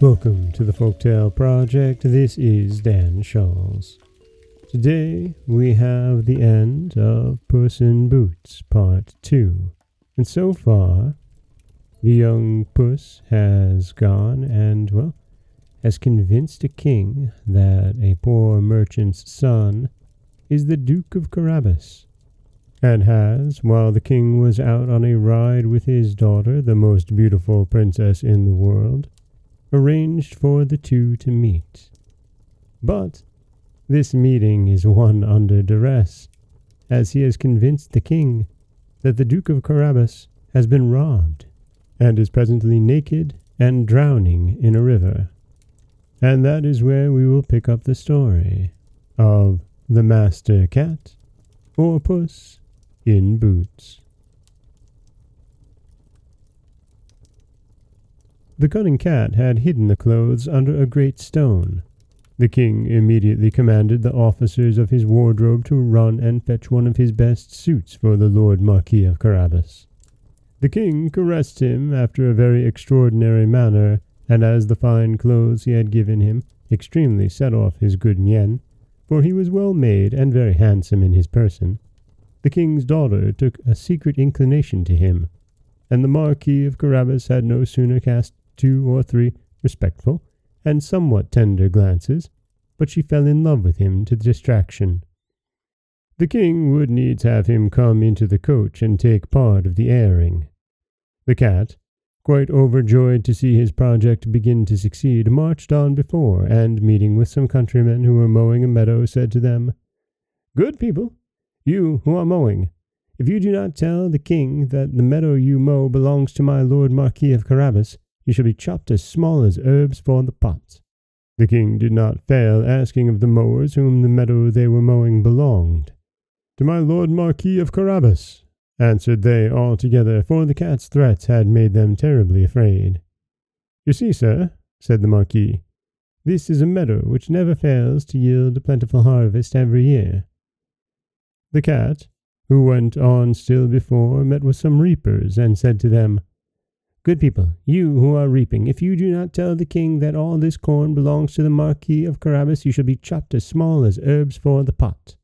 Welcome to the Folktale Project. This is Dan Scholz. Today we have the end of Puss in Boots Part 2. And so far, the young puss has gone and, well, has convinced a king that a poor merchant's son is the Duke of Carabas, and has, while the king was out on a ride with his daughter, the most beautiful princess in the world, arranged for the two to meet. But this meeting is one under duress, as he has convinced the king that the Duke of Carabas has been robbed, and is presently naked and drowning in a river. And that is where we will pick up the story of the Master Cat or Puss in Boots. The cunning cat had hidden the clothes under a great stone. The king immediately commanded the officers of his wardrobe to run and fetch one of his best suits for the Lord Marquis of Carabas. The king caressed him after a very extraordinary manner, and as the fine clothes he had given him extremely set off his good mien, for he was well made and very handsome in his person, the king's daughter took a secret inclination to him, and the Marquis of Carabas had no sooner cast two or three respectful and somewhat tender glances, but she fell in love with him to distraction. The king would needs have him come into the coach and take part of the airing. The cat, quite overjoyed to see his project begin to succeed, marched on before, and meeting with some countrymen who were mowing a meadow, said to them, Good people, you who are mowing, if you do not tell the king that the meadow you mow belongs to my lord Marquis of Carabas, you shall be chopped as small as herbs for the pots. The king did not fail asking of the mowers whom the meadow they were mowing belonged. To my lord Marquis of Carabas, answered they all together, for the cat's threats had made them terribly afraid. You see, sir, said the Marquis, this is a meadow which never fails to yield a plentiful harvest every year. The cat, who went on still before, met with some reapers, and said to them, Good people, you who are reaping, if you do not tell the king that all this corn belongs to the Marquis of Carabas, you shall be chopped as small as herbs for the pot.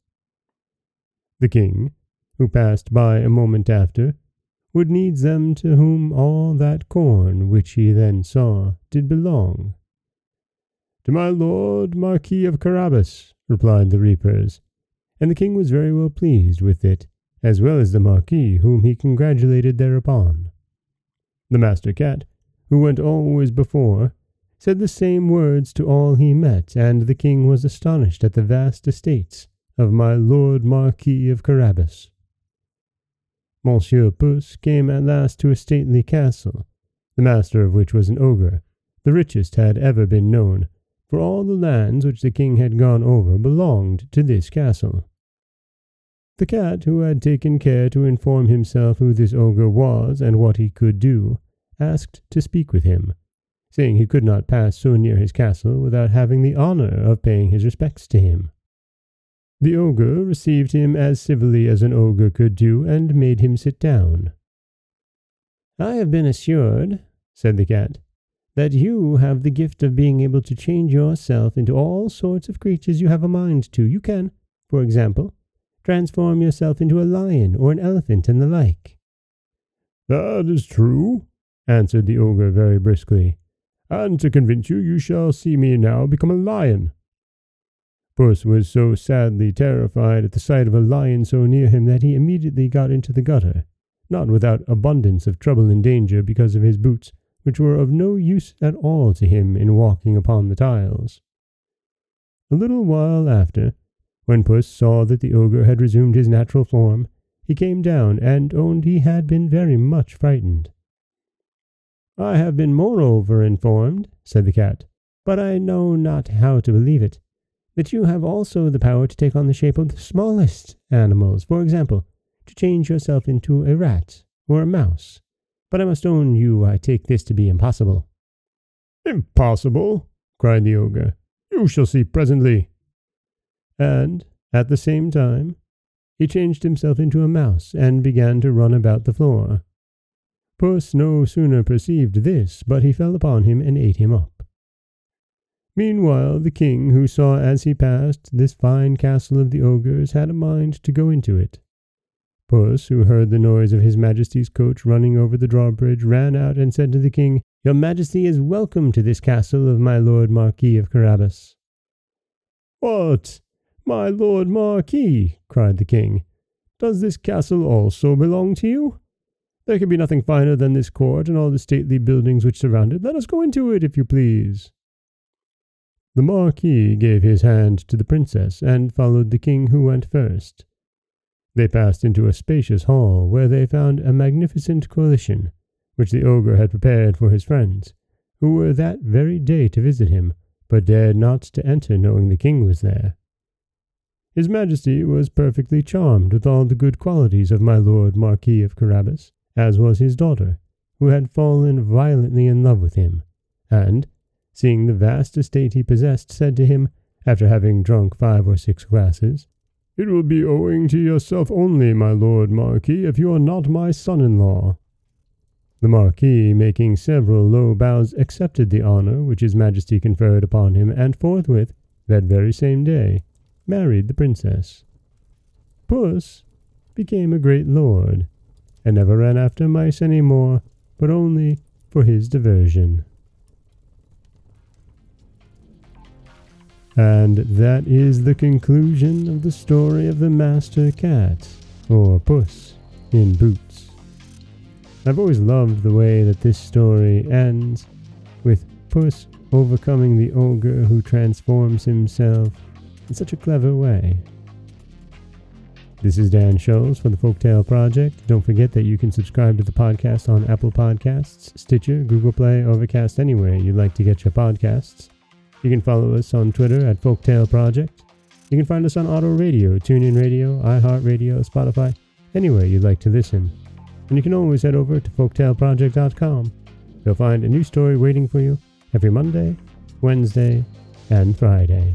The king, who passed by a moment after, would needs them to whom all that corn which he then saw did belong. To my lord Marquis of Carabas, replied the reapers, and the king was very well pleased with it, as well as the Marquis, whom he congratulated thereupon. The master cat, who went always before, said the same words to all he met, and the king was astonished at the vast estates of my lord Marquis of Carabas. Monsieur Puss came at last to a stately castle, the master of which was an ogre, the richest had ever been known, for all the lands which the king had gone over belonged to this castle. The cat, who had taken care to inform himself who this ogre was and what he could do, asked to speak with him, saying he could not pass so near his castle without having the honour of paying his respects to him. The ogre received him as civilly as an ogre could do, and made him sit down. I have been assured, said the cat, that you have the gift of being able to change yourself into all sorts of creatures you have a mind to. You can, for example, transform yourself into a lion or an elephant and the like. That is true, answered the ogre very briskly, and to convince you, you shall see me now become a lion. Puss was so sadly terrified at the sight of a lion so near him that he immediately got into the gutter, not without abundance of trouble and danger because of his boots, which were of no use at all to him in walking upon the tiles. A little while after, when Puss saw that the ogre had resumed his natural form, he came down and owned he had been very much frightened. I have been moreover informed, said the cat, but I know not how to believe it, that you have also the power to take on the shape of the smallest animals, for example, to change yourself into a rat or a mouse. But I must own you I take this to be impossible. Impossible, cried the ogre. You shall see presently and, at the same time, he changed himself into a mouse and began to run about the floor. Puss no sooner perceived this, but he fell upon him and ate him up. Meanwhile, the king, who saw as he passed this fine castle of the ogres, had a mind to go into it. Puss, who heard the noise of his majesty's coach running over the drawbridge, ran out and said to the king, Your majesty is welcome to this castle of my lord Marquis of Carabas. What? My lord Marquis, cried the king. Does this castle also belong to you? There can be nothing finer than this court and all the stately buildings which surround it. Let us go into it, if you please. The Marquis gave his hand to the princess, and followed the king, who went first. They passed into a spacious hall, where they found a magnificent collation, which the ogre had prepared for his friends, who were that very day to visit him, but dared not to enter knowing the king was there. His Majesty was perfectly charmed with all the good qualities of my lord Marquis of Carabas, as was his daughter, who had fallen violently in love with him, and, seeing the vast estate he possessed, said to him, after having drunk five or six glasses, it will be owing to yourself only, my lord Marquis, if you are not my son-in-law. The Marquis, making several low bows, accepted the honour which his Majesty conferred upon him, and forthwith, that very same day, married the princess. Puss became a great lord, and never ran after mice any more, but only for his diversion. And that is the conclusion of the story of the Master Cat, or Puss in Boots. I've always loved the way that this story ends, with Puss overcoming the ogre who transforms himself in such a clever way. This is Dan Scholz for the Folktale Project. Don't forget that you can subscribe to the podcast on Apple Podcasts, Stitcher, Google Play, Overcast, anywhere you'd like to get your podcasts. You can follow us on Twitter at Folktale Project. You can find us on Otto Radio, TuneIn Radio, iHeartRadio, Spotify, anywhere you'd like to listen. And you can always head over to folktaleproject.com. You'll find a new story waiting for you every Monday, Wednesday, and Friday.